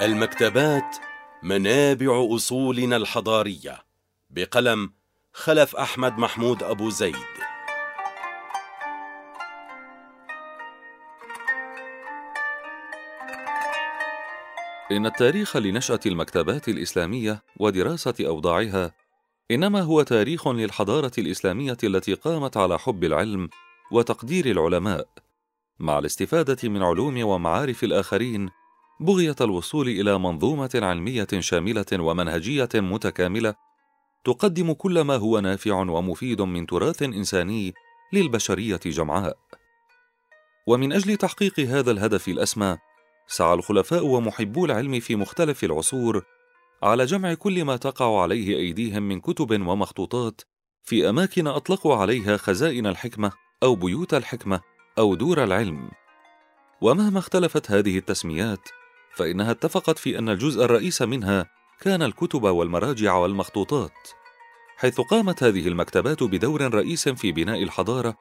المكتبات منابع أصولنا الحضارية. بقلم خلف أحمد محمود أبو زيد. إن التاريخ لنشأة المكتبات الإسلامية ودراسة أوضاعها إنما هو تاريخ للحضارة الإسلامية التي قامت على حب العلم وتقدير العلماء مع الاستفادة من علوم ومعارف الآخرين بغية الوصول إلى منظومة علمية شاملة ومنهجية متكاملة تقدم كل ما هو نافع ومفيد من تراث إنساني للبشرية جمعاء. ومن أجل تحقيق هذا الهدف الأسمى، سعى الخلفاء ومحبو العلم في مختلف العصور على جمع كل ما تقع عليه أيديهم من كتب ومخطوطات في أماكن أطلقوا عليها خزائن الحكمة أو بيوت الحكمة أو دور العلم. ومهما اختلفت هذه التسميات، فإنها اتفقت في أن الجزء الرئيس منها كان الكتب والمراجع والمخطوطات حيث قامت هذه المكتبات بدور رئيس في بناء الحضارة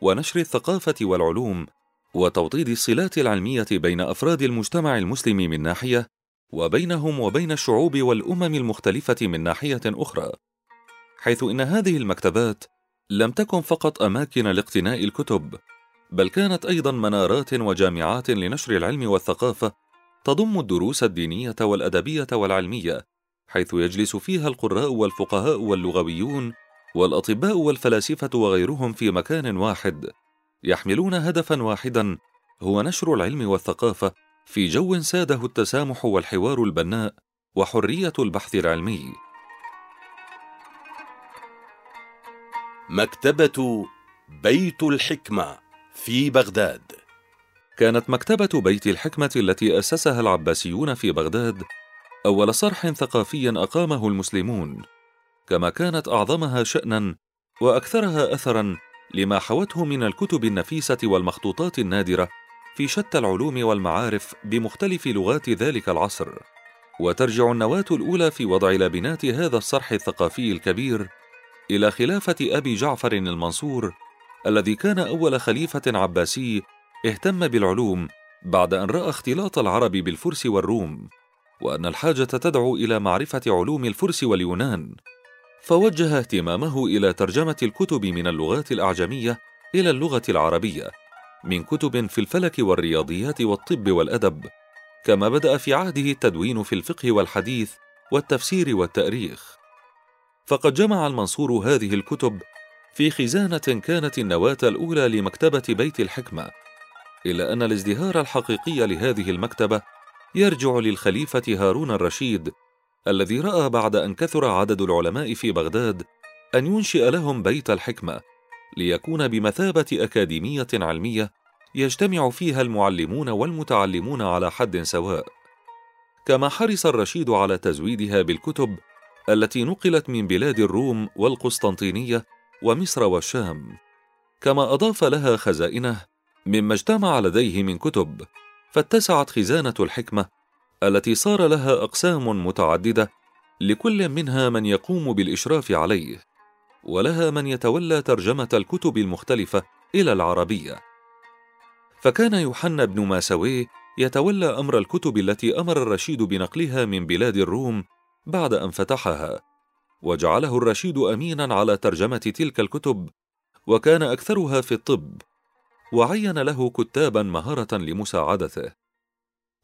ونشر الثقافة والعلوم وتوطيد الصلات العلمية بين أفراد المجتمع المسلم من ناحية وبينهم وبين الشعوب والأمم المختلفة من ناحية أخرى. حيث إن هذه المكتبات لم تكن فقط أماكن لاقتناء الكتب بل كانت أيضا منارات وجامعات لنشر العلم والثقافة تضم الدروس الدينية والأدبية والعلمية حيث يجلس فيها القراء والفقهاء واللغويون والأطباء والفلاسفة وغيرهم في مكان واحد. يحملون هدفا واحدا هو نشر العلم والثقافة في جو ساده التسامح والحوار البناء وحرية البحث العلمي. مكتبة بيت الحكمة في بغداد. كانت مكتبة بيت الحكمة التي أسسها العباسيون في بغداد أول صرح ثقافي أقامه المسلمون، كما كانت أعظمها شأنًا وأكثرها أثرًا لما حوته من الكتب النفيسة والمخطوطات النادرة في شتى العلوم والمعارف بمختلف لغات ذلك العصر. وترجع النواة الأولى في وضع لبنات هذا الصرح الثقافي الكبير إلى خلافة أبي جعفر المنصور الذي كان أول خليفة عباسي اهتم بالعلوم بعد أن رأى اختلاط العرب بالفرس والروم وأن الحاجة تدعو إلى معرفة علوم الفرس واليونان. فوجه اهتمامه إلى ترجمة الكتب من اللغات الأعجمية إلى اللغة العربية من كتب في الفلك والرياضيات والطب والأدب كما بدأ في عهده التدوين في الفقه والحديث والتفسير والتأريخ. فقد جمع المنصور هذه الكتب في خزانة كانت النواة الأولى لمكتبة بيت الحكمة. إلا أن الازدهار الحقيقي لهذه المكتبة يرجع للخليفة هارون الرشيد الذي رأى بعد أن كثر عدد العلماء في بغداد أن ينشئ لهم بيت الحكمة ليكون بمثابة أكاديمية علمية يجتمع فيها المعلمون والمتعلمون على حد سواء. كما حرص الرشيد على تزويدها بالكتب التي نقلت من بلاد الروم والقسطنطينية ومصر والشام كما أضاف لها خزائنه مما اجتمع لديه من كتب فاتسعت خزانة الحكمة التي صار لها أقسام متعددة لكل منها من يقوم بالإشراف عليه ولها من يتولى ترجمة الكتب المختلفة إلى العربية. فكان يوحنا بن ماسوي يتولى أمر الكتب التي أمر الرشيد بنقلها من بلاد الروم بعد أن فتحها وجعله الرشيد امينا على ترجمة تلك الكتب وكان أكثرها في الطب. وعين له كتابا مهرة لمساعدته.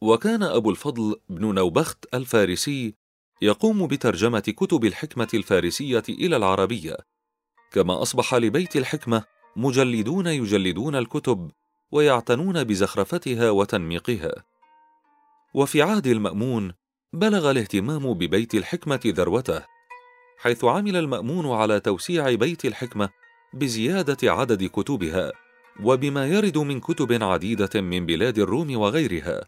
وكان أبو الفضل بن نوبخت الفارسي يقوم بترجمة كتب الحكمة الفارسية إلى العربية. كما أصبح لبيت الحكمة مجلدون يجلدون الكتب ويعتنون بزخرفتها وتنميقها. وفي عهد المأمون بلغ الاهتمام ببيت الحكمة ذروته حيث عمل المأمون على توسيع بيت الحكمة بزيادة عدد كتبها. وبما يرد من كتب عديدة من بلاد الروم وغيرها.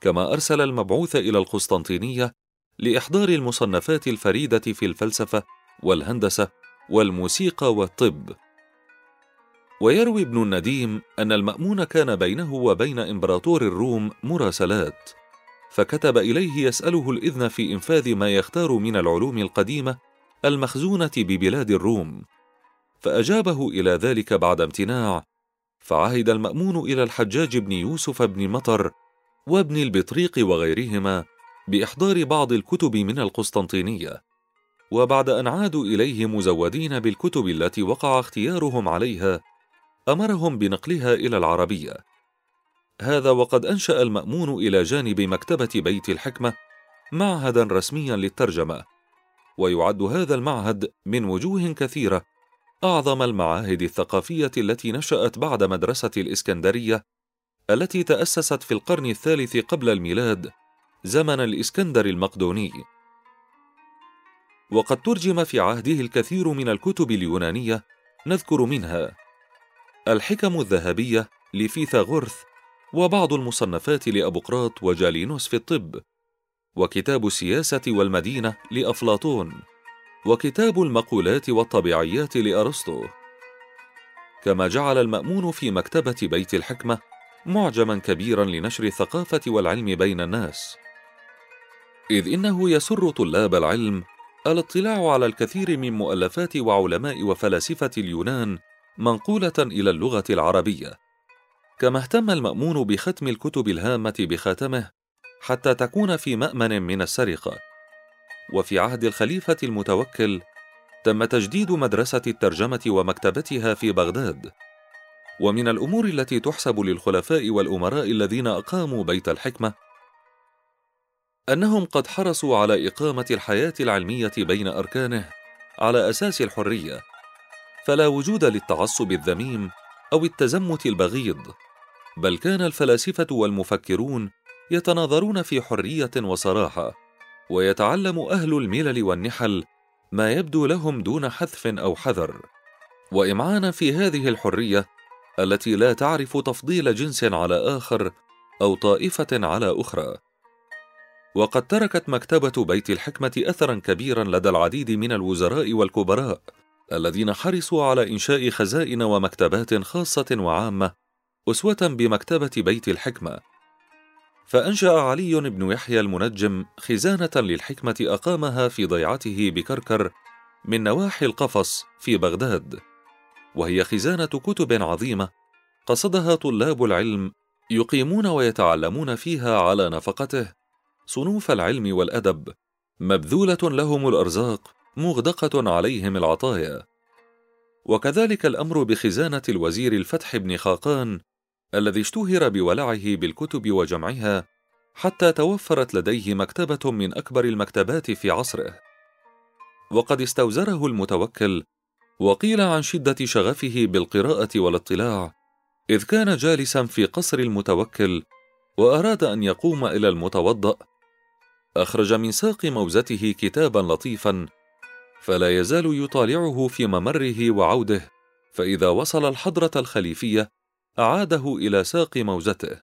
كما أرسل المبعوث إلى القسطنطينية لإحضار المصنفات الفريدة في الفلسفة والهندسة والموسيقى والطب. ويروي ابن النديم أن المأمون كان بينه وبين إمبراطور الروم مراسلات فكتب إليه يسأله الإذن في إنفاذ ما يختار من العلوم القديمة المخزونة ببلاد الروم. فأجابه إلى ذلك بعد امتناع فعهد المأمون إلى الحجاج بن يوسف بن مطر وابن البطريق وغيرهما بإحضار بعض الكتب من القسطنطينية. وبعد أن عادوا إليه مزودين بالكتب التي وقع اختيارهم عليها أمرهم بنقلها إلى العربية. هذا وقد أنشأ المأمون إلى جانب مكتبة بيت الحكمة معهدا رسميا للترجمة. ويعد هذا المعهد من وجوه كثيرة أعظم المعاهد الثقافية التي نشأت بعد مدرسة الإسكندرية التي تأسست في القرن الثالث قبل الميلاد زمن الإسكندر المقدوني. وقد ترجم في عهده الكثير من الكتب اليونانية نذكر منها الحكم الذهبية لفيثاغورث وبعض المصنفات لابقراط وجالينوس في الطب وكتاب السياسة والمدينة لأفلاطون. وكتاب المقولات والطبيعيات لأرسطو. كما جعل المأمون في مكتبة بيت الحكمة معجما كبيرا لنشر الثقافة والعلم بين الناس. إذ إنه يسر طلاب العلم الاطلاع على الكثير من مؤلفات وعلماء وفلاسفة اليونان منقولة إلى اللغة العربية. كما اهتم المأمون بختم الكتب الهامة بخاتمه حتى تكون في مأمن من السرقة. وفي عهد الخليفة المتوكل تم تجديد مدرسة الترجمة ومكتبتها في بغداد. ومن الأمور التي تحسب للخلفاء والأمراء الذين أقاموا بيت الحكمة أنهم قد حرصوا على إقامة الحياة العلمية بين أركانه على أساس الحرية فلا وجود للتعصب الذميم أو التزمت البغيض بل كان الفلاسفة والمفكرون يتناظرون في حرية وصراحة ويتعلم أهل الملل والنحل ما يبدو لهم دون حذف أو حذر. وإمعانا في هذه الحرية التي لا تعرف تفضيل جنس على آخر أو طائفة على أخرى. وقد تركت مكتبة بيت الحكمة اثرا كبيرا لدى العديد من الوزراء والكبراء الذين حرصوا على إنشاء خزائن ومكتبات خاصة وعامة أسوة بمكتبة بيت الحكمة. فأنشأ علي بن يحيى المنجم خزانة للحكمة أقامها في ضيعته بكركر من نواحي القفص في بغداد وهي خزانة كتب عظيمة قصدها طلاب العلم يقيمون ويتعلمون فيها على نفقته. صنوف العلم والأدب مبذولة لهم الأرزاق مغدقة عليهم العطايا. وكذلك الأمر بخزانة الوزير الفتح بن خاقان الذي اشتهر بولعه بالكتب وجمعها حتى توفرت لديه مكتبة من أكبر المكتبات في عصره. وقد استوزره المتوكل وقيل عن شدة شغفه بالقراءة والاطلاع إذ كان جالسا في قصر المتوكل وأراد أن يقوم إلى المتوضأ. أخرج من ساق موزته كتابا لطيفا فلا يزال يطالعه في ممره وعوده فإذا وصل الحضرة الخليفية أعاده إلى ساق موزته.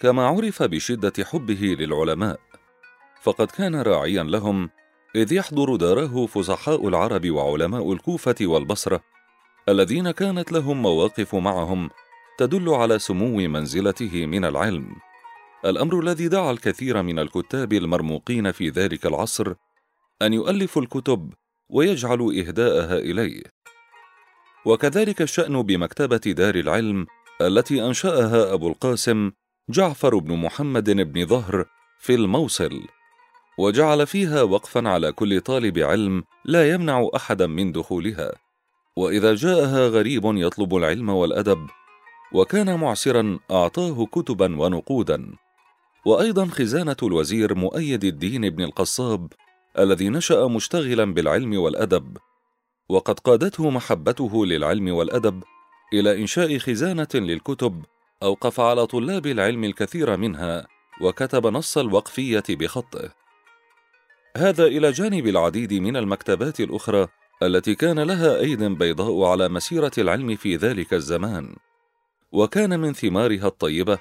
كما عرف بشدة حبه للعلماء فقد كان راعيا لهم إذ يحضر داره فصحاء العرب وعلماء الكوفة والبصرة الذين كانت لهم مواقف معهم تدل على سمو منزلته من العلم. الأمر الذي دعا الكثير من الكتاب المرموقين في ذلك العصر أن يؤلفوا الكتب ويجعلوا إهداءها إليه. وكذلك الشأن بمكتبة دار العلم التي أنشأها أبو القاسم جعفر بن محمد بن ظهر في الموصل وجعل فيها وقفا على كل طالب علم لا يمنع احدا من دخولها. وإذا جاءها غريب يطلب العلم والأدب وكان معسرا أعطاه كتبا ونقودا. وأيضا خزانة الوزير مؤيد الدين بن القصاب الذي نشأ مشتغلا بالعلم والأدب. وقد قادته محبته للعلم والأدب إلى إنشاء خزانة للكتب أوقف على طلاب العلم الكثير منها وكتب نص الوقفية بخطه. هذا إلى جانب العديد من المكتبات الأخرى التي كان لها أيد بيضاء على مسيرة العلم في ذلك الزمان. وكان من ثمارها الطيبة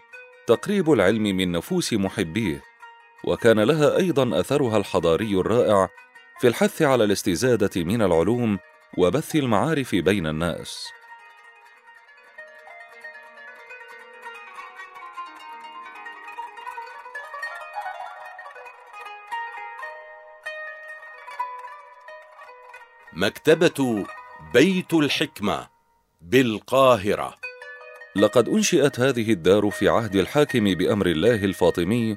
تقريب العلم من نفوس محبيه وكان لها أيضا أثرها الحضاري الرائع في الحث على الاستزادة من العلوم وبث المعارف بين الناس. مكتبة بيت الحكمة بالقاهرة. لقد أنشئت هذه الدار في عهد الحاكم بأمر الله الفاطمي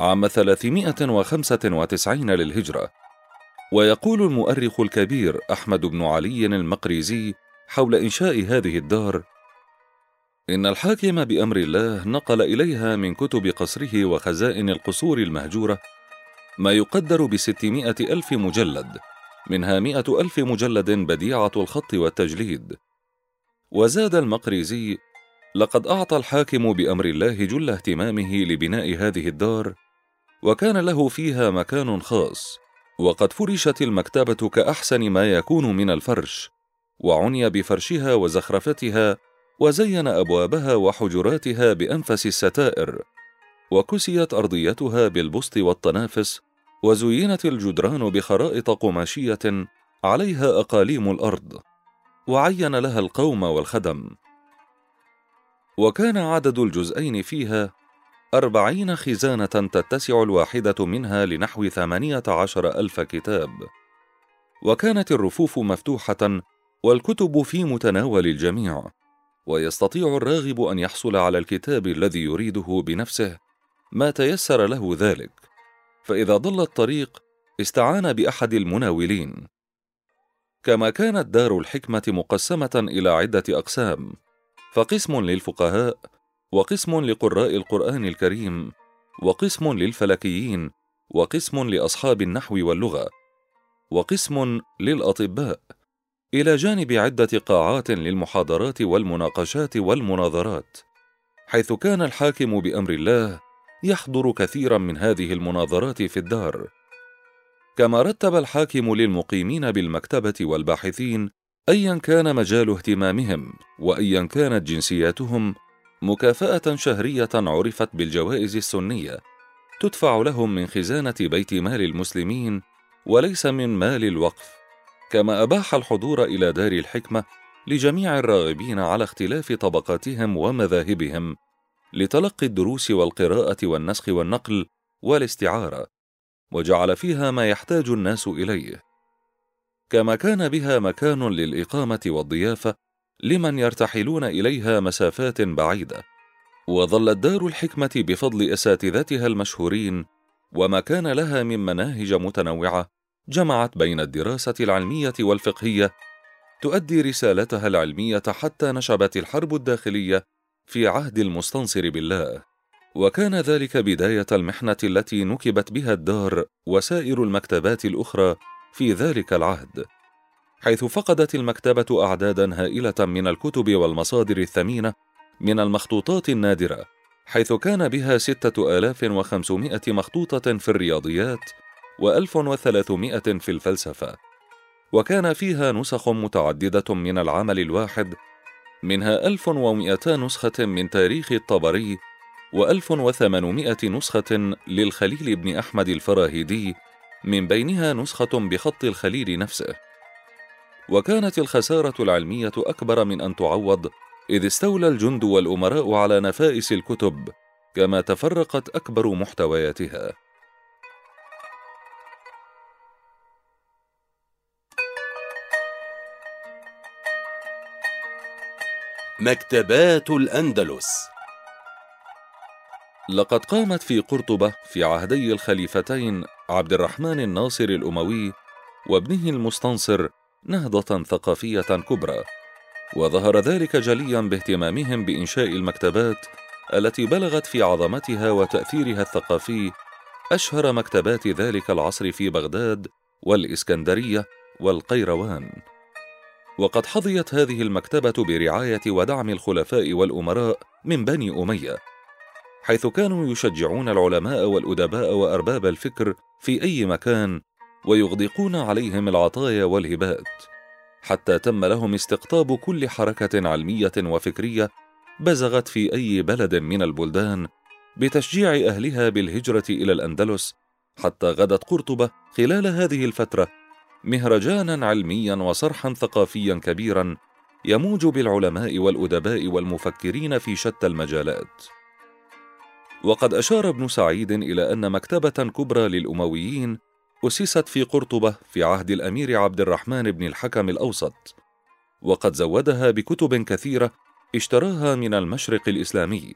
عام 395 للهجرة. ويقول المؤرخ الكبير أحمد بن علي المقريزي حول إنشاء هذه الدار إن الحاكم بأمر الله نقل إليها من كتب قصره وخزائن القصور المهجورة ما يقدر بستمائة ألف مجلد منها مئة ألف مجلد بديعة الخط والتجليد. وزاد المقريزي لقد أعطى الحاكم بأمر الله جل اهتمامه لبناء هذه الدار وكان له فيها مكان خاص وقد فرشت المكتبة كأحسن ما يكون من الفرش وعني بفرشها وزخرفتها وزين أبوابها وحجراتها بأنفس الستائر وكسيت أرضيتها بالبسط والتنافس وزينت الجدران بخرائط قماشية عليها أقاليم الأرض وعين لها القوم والخدم. وكان عدد الجزئين فيها أربعين خزانة تتسع الواحدة منها لنحو ثمانية عشر ألف كتاب. وكانت الرفوف مفتوحة والكتب في متناول الجميع ويستطيع الراغب أن يحصل على الكتاب الذي يريده بنفسه ما تيسر له ذلك. فإذا ضل الطريق استعان بأحد المناولين. كما كانت دار الحكمة مقسمة إلى عدة أقسام فقسم للفقهاء وقسم لقراء القرآن الكريم وقسم للفلكيين وقسم لأصحاب النحو واللغة وقسم للأطباء إلى جانب عدة قاعات للمحاضرات والمناقشات والمناظرات حيث كان الحاكم بأمر الله يحضر كثيرا من هذه المناظرات في الدار. كما رتب الحاكم للمقيمين بالمكتبة والباحثين أيا كان مجال اهتمامهم وأيا كانت جنسياتهم مكافأة شهرية عرفت بالجوائز السنية تدفع لهم من خزانة بيت مال المسلمين وليس من مال الوقف كما أباح الحضور إلى دار الحكمة لجميع الراغبين على اختلاف طبقاتهم ومذاهبهم لتلقي الدروس والقراءة والنسخ والنقل والاستعارة وجعل فيها ما يحتاج الناس إليه. كما كان بها مكان للإقامة والضيافة لمن يرتحلون إليها مسافات بعيدة وظلت دار الحكمة بفضل أساتذتها المشهورين وما كان لها من مناهج متنوعة جمعت بين الدراسة العلمية والفقهية تؤدي رسالتها العلمية حتى نشبت الحرب الداخلية في عهد المستنصر بالله. وكان ذلك بداية المحنة التي نكبت بها الدار وسائر المكتبات الأخرى في ذلك العهد. حيث فقدت المكتبة أعدادا هائلة من الكتب والمصادر الثمينة من المخطوطات النادرة حيث كان بها ستة آلاف وخمسمائة مخطوطة في الرياضيات وألف وثلاثمائة في الفلسفة. وكان فيها نسخ متعددة من العمل الواحد منها ألف ومئتا نسخة من تاريخ الطبري وألف وثمانمائة نسخة للخليل بن أحمد الفراهيدي من بينها نسخة بخط الخليل نفسه. وكانت الخسارة العلمية أكبر من أن تعوض إذ استولى الجند والأمراء على نفائس الكتب كما تفرقت أكبر محتوياتها. مكتبات الأندلس. لقد قامت في قرطبة في عهدي الخليفتين عبد الرحمن الناصر الأموي وابنه المستنصر نهضة ثقافية كبرى وظهر ذلك جليا باهتمامهم بإنشاء المكتبات التي بلغت في عظمتها وتأثيرها الثقافي أشهر مكتبات ذلك العصر في بغداد والإسكندرية والقيروان. وقد حظيت هذه المكتبة برعاية ودعم الخلفاء والأمراء من بني أمية حيث كانوا يشجعون العلماء والأدباء وأرباب الفكر في أي مكان ويغدقون عليهم العطايا والهبات حتى تم لهم استقطاب كل حركة علمية وفكرية بزغت في أي بلد من البلدان بتشجيع أهلها بالهجرة إلى الأندلس حتى غدت قرطبة خلال هذه الفترة مهرجانا علميا وصرحا ثقافيا كبيرا يموج بالعلماء والأدباء والمفكرين في شتى المجالات. وقد أشار ابن سعيد إلى أن مكتبة كبرى للأمويين أسست في قرطبة في عهد الأمير عبد الرحمن بن الحكم الأوسط، وقد زودها بكتب كثيرة اشتراها من المشرق الإسلامي،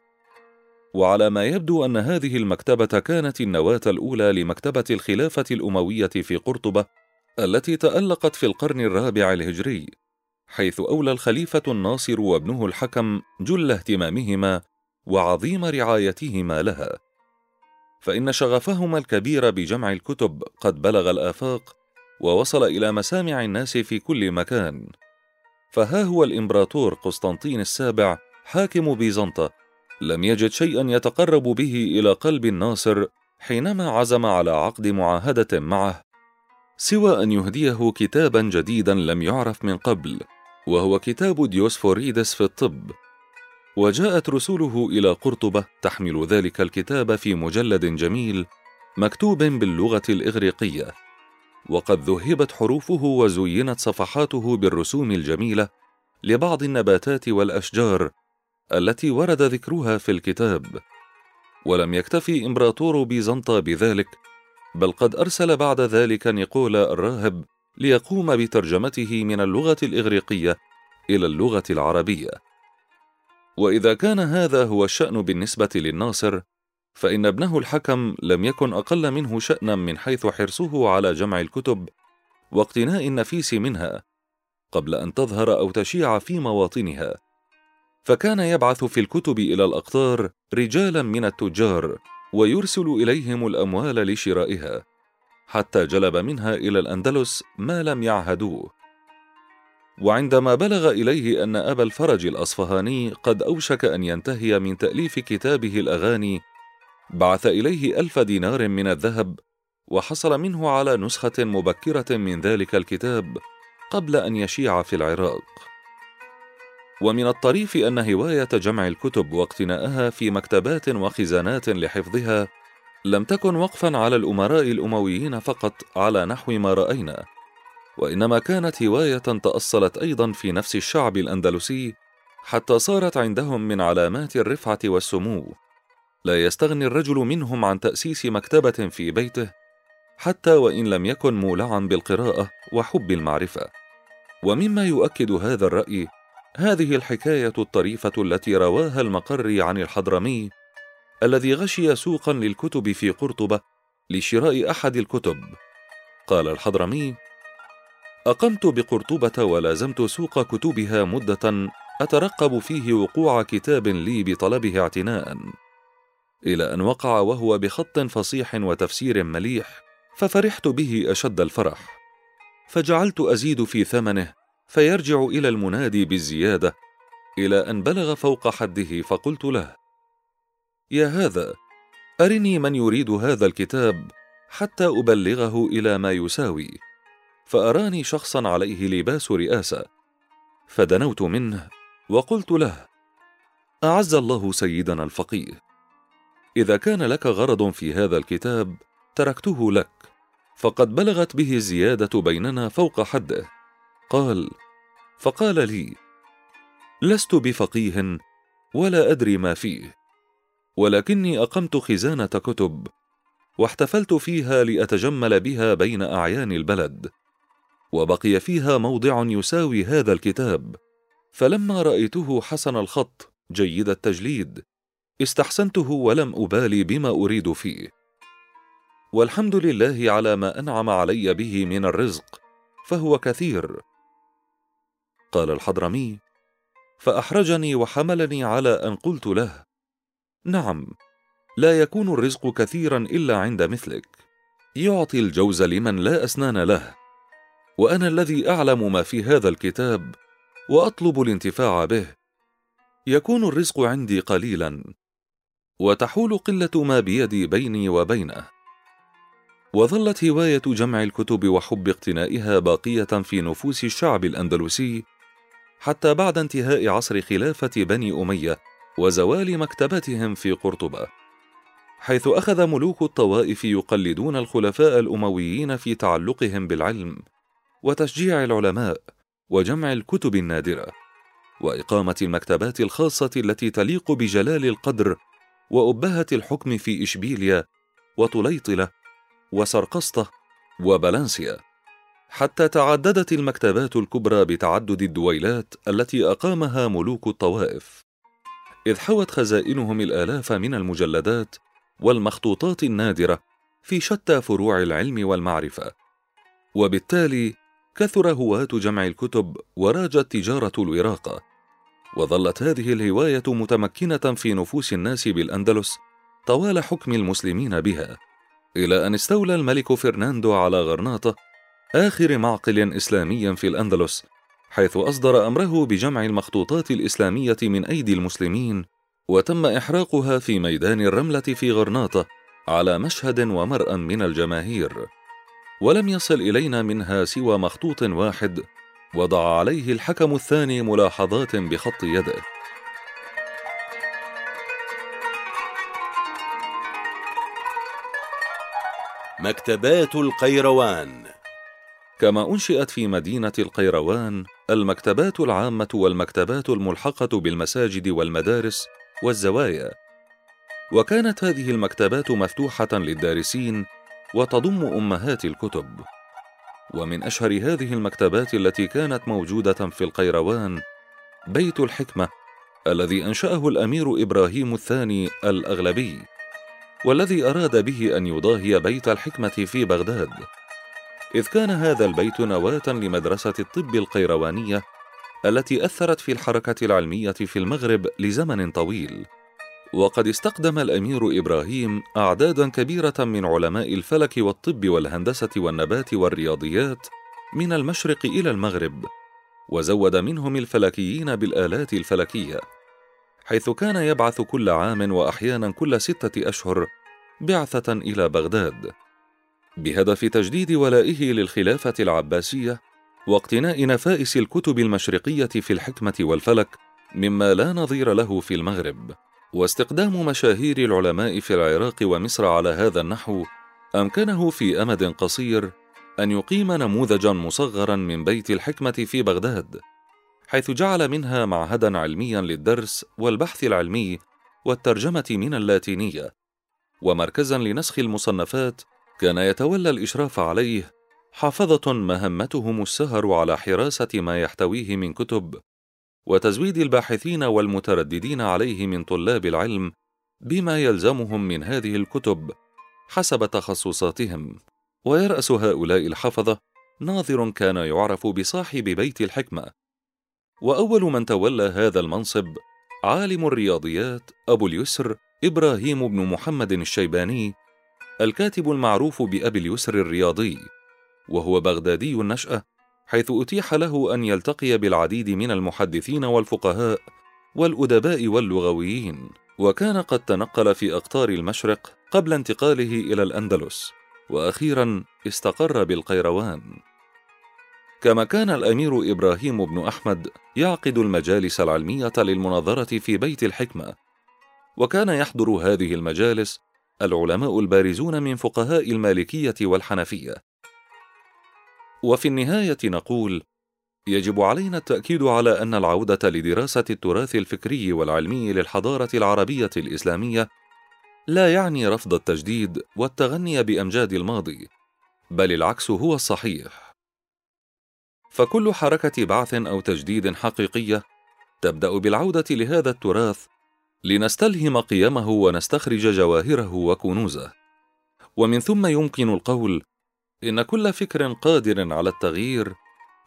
وعلى ما يبدو أن هذه المكتبة كانت النواة الأولى لمكتبة الخلافة الأموية في قرطبة التي تألقت في القرن الرابع الهجري حيث أولى الخليفة الناصر وابنه الحكم جل اهتمامهما وعظيم رعايتهما لها. فإن شغفهما الكبير بجمع الكتب قد بلغ الآفاق ووصل إلى مسامع الناس في كل مكان. فها هو الإمبراطور قسطنطين السابع حاكم بيزنطة. لم يجد شيئا يتقرب به إلى قلب الناصر حينما عزم على عقد معاهدة معه سوى أن يهديه كتابا جديدا لم يعرف من قبل وهو كتاب ديوسفوريدس في الطب. وجاءت رسوله إلى قرطبة تحمل ذلك الكتاب في مجلد جميل مكتوب باللغة الإغريقية. وقد ذهبت حروفه وزينت صفحاته بالرسوم الجميلة لبعض النباتات والأشجار التي ورد ذكرها في الكتاب. ولم يكتفي إمبراطور بيزنطة بذلك بل قد أرسل بعد ذلك نيقولا الراهب ليقوم بترجمته من اللغة الإغريقية إلى اللغة العربية. وإذا كان هذا هو الشأن بالنسبة للناصر فإن ابنه الحكم لم يكن أقل منه شأنا من حيث حرصه على جمع الكتب واقتناء النفيس منها قبل أن تظهر أو تشيع في مواطنها. فكان يبعث في الكتب إلى الأقطار رجالا من التجار ويرسل إليهم الأموال لشرائها حتى جلب منها إلى الأندلس ما لم يعهدوه. وعندما بلغ إليه أن أبا الفرج الأصفهاني قد أوشك أن ينتهي من تأليف كتابه الأغاني بعث إليه ألف دينار من الذهب وحصل منه على نسخة مبكرة من ذلك الكتاب قبل أن يشيع في العراق. ومن الطريف أن هواية جمع الكتب واقتناءها في مكتبات وخزانات لحفظها لم تكن وقفا على الأمراء الأمويين فقط على نحو ما رأينا. وإنما كانت هواية تأصلت أيضا في نفس الشعب الأندلسي حتى صارت عندهم من علامات الرفعة والسمو. لا يستغني الرجل منهم عن تأسيس مكتبة في بيته حتى وإن لم يكن مولعا بالقراءة وحب المعرفة. ومما يؤكد هذا الرأي هذه الحكاية الطريفة التي رواها المقري عن الحضرمي الذي غشي سوقا للكتب في قرطبة لشراء أحد الكتب. قال الحضرمي أقمت بقرطبة ولازمت سوق كتبها مدة أترقب فيه وقوع كتاب لي بطلبه اعتناء. إلى أن وقع وهو بخط فصيح وتفسير مليح ففرحت به أشد الفرح. فجعلت أزيد في ثمنه فيرجع إلى المنادي بالزيادة. إلى أن بلغ فوق حده فقلت له يا هذا أرني من يريد هذا الكتاب حتى أبلغه إلى ما يساوي. فأراني شخصا عليه لباس رئاسة. فدنوت منه وقلت له أعز الله سيدنا الفقيه إذا كان لك غرض في هذا الكتاب تركته لك فقد بلغت به الزيادة بيننا فوق حده. قال فقال لي لست بفقيه ولا أدري ما فيه ولكني أقمت خزانة كتب واحتفلت فيها لأتجمل بها بين أعيان البلد. وبقي فيها موضع يساوي هذا الكتاب. فلما رأيته حسن الخط جيد التجليد. استحسنته ولم أبالي بما أريد فيه. والحمد لله على ما أنعم علي به من الرزق فهو كثير. قال الحضرمي فأحرجني وحملني على أن قلت له نعم لا يكون الرزق كثيرا إلا عند مثلك. يعطي الجوز لمن لا أسنان له. وأنا الذي أعلم ما في هذا الكتاب وأطلب الانتفاع به. يكون الرزق عندي قليلا وتحول قلة ما بيدي بيني وبينه. وظلت هواية جمع الكتب وحب اقتنائها باقية في نفوس الشعب الأندلسي حتى بعد انتهاء عصر خلافة بني أمية وزوال مكتبتهم في قرطبة حيث أخذ ملوك الطوائف يقلدون الخلفاء الأمويين في تعلقهم بالعلم. وتشجيع العلماء وجمع الكتب النادرة وإقامة المكتبات الخاصة التي تليق بجلال القدر وأبهة الحكم في إشبيليا وطليطلة وسرقسطة وبلانسيا. حتى تعددت المكتبات الكبرى بتعدد الدويلات التي أقامها ملوك الطوائف. إذ حوت خزائنهم الآلاف من المجلدات والمخطوطات النادرة في شتى فروع العلم والمعرفة. وبالتالي كثر هواة جمع الكتب وراجت تجارة الوراقة وظلت هذه الهواية متمكنة في نفوس الناس بالأندلس طوال حكم المسلمين بها إلى أن استولى الملك فرناندو على غرناطة آخر معقل إسلامي في الأندلس حيث أصدر أمره بجمع المخطوطات الإسلامية من أيدي المسلمين وتم إحراقها في ميدان الرملة في غرناطة على مشهد ومرأى من الجماهير. ولم يصل إلينا منها سوى مخطوط واحد وضع عليه الحكم الثاني ملاحظات بخط يده. مكتبات القيروان. كما أنشئت في مدينة القيروان المكتبات العامة والمكتبات الملحقة بالمساجد والمدارس والزوايا. وكانت هذه المكتبات مفتوحة للدارسين وتضم أمهات الكتب. ومن أشهر هذه المكتبات التي كانت موجودة في القيروان بيت الحكمة الذي أنشأه الأمير إبراهيم الثاني الأغلبي والذي أراد به أن يضاهي بيت الحكمة في بغداد. إذ كان هذا البيت نواة لمدرسة الطب القيروانية التي أثرت في الحركة العلمية في المغرب لزمن طويل. وقد استقدم الأمير إبراهيم أعدادا كبيرة من علماء الفلك والطب والهندسة والنبات والرياضيات من المشرق إلى المغرب وزود منهم الفلكيين بالآلات الفلكية حيث كان يبعث كل عام وأحيانا كل ستة أشهر بعثة إلى بغداد بهدف تجديد ولائه للخلافة العباسية واقتناء نفائس الكتب المشرقية في الحكمة والفلك مما لا نظير له في المغرب. واستقدام مشاهير العلماء في العراق ومصر على هذا النحو أمكنه في أمد قصير أن يقيم نموذجا مصغرا من بيت الحكمة في بغداد حيث جعل منها معهدا علميا للدرس والبحث العلمي والترجمة من اللاتينية ومركزا لنسخ المصنفات كان يتولى الإشراف عليه حافظة مهمتهم السهر على حراسة ما يحتويه من كتب وتزويد الباحثين والمترددين عليه من طلاب العلم بما يلزمهم من هذه الكتب حسب تخصصاتهم. ويرأس هؤلاء الحفظة ناظر كان يعرف بصاحب بيت الحكمة. وأول من تولى هذا المنصب عالم الرياضيات أبو اليسر إبراهيم بن محمد الشيباني الكاتب المعروف بأبي اليسر الرياضي وهو بغدادي النشأة حيث أتيح له أن يلتقي بالعديد من المحدثين والفقهاء والأدباء واللغويين وكان قد تنقل في أقطار المشرق قبل انتقاله إلى الأندلس وأخيرا استقر بالقيروان. كما كان الأمير إبراهيم بن أحمد يعقد المجالس العلمية للمناظرة في بيت الحكمة وكان يحضر هذه المجالس العلماء البارزون من فقهاء المالكية والحنفية. وفي النهاية نقول يجب علينا التأكيد على أن العودة لدراسة التراث الفكري والعلمي للحضارة العربية الإسلامية لا يعني رفض التجديد والتغني بأمجاد الماضي بل العكس هو الصحيح. فكل حركة بعث أو تجديد حقيقية تبدأ بالعودة لهذا التراث لنستلهم قيمه ونستخرج جواهره وكنوزه. ومن ثم يمكن القول إن كل فكر قادر على التغيير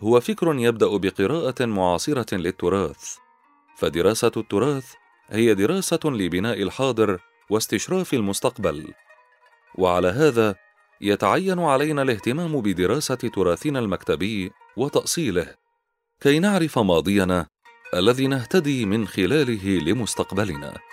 هو فكر يبدأ بقراءة معاصرة للتراث. فدراسة التراث هي دراسة لبناء الحاضر واستشراف المستقبل. وعلى هذا يتعين علينا الاهتمام بدراسة تراثنا المكتبي وتأصيله كي نعرف ماضينا الذي نهتدي من خلاله لمستقبلنا.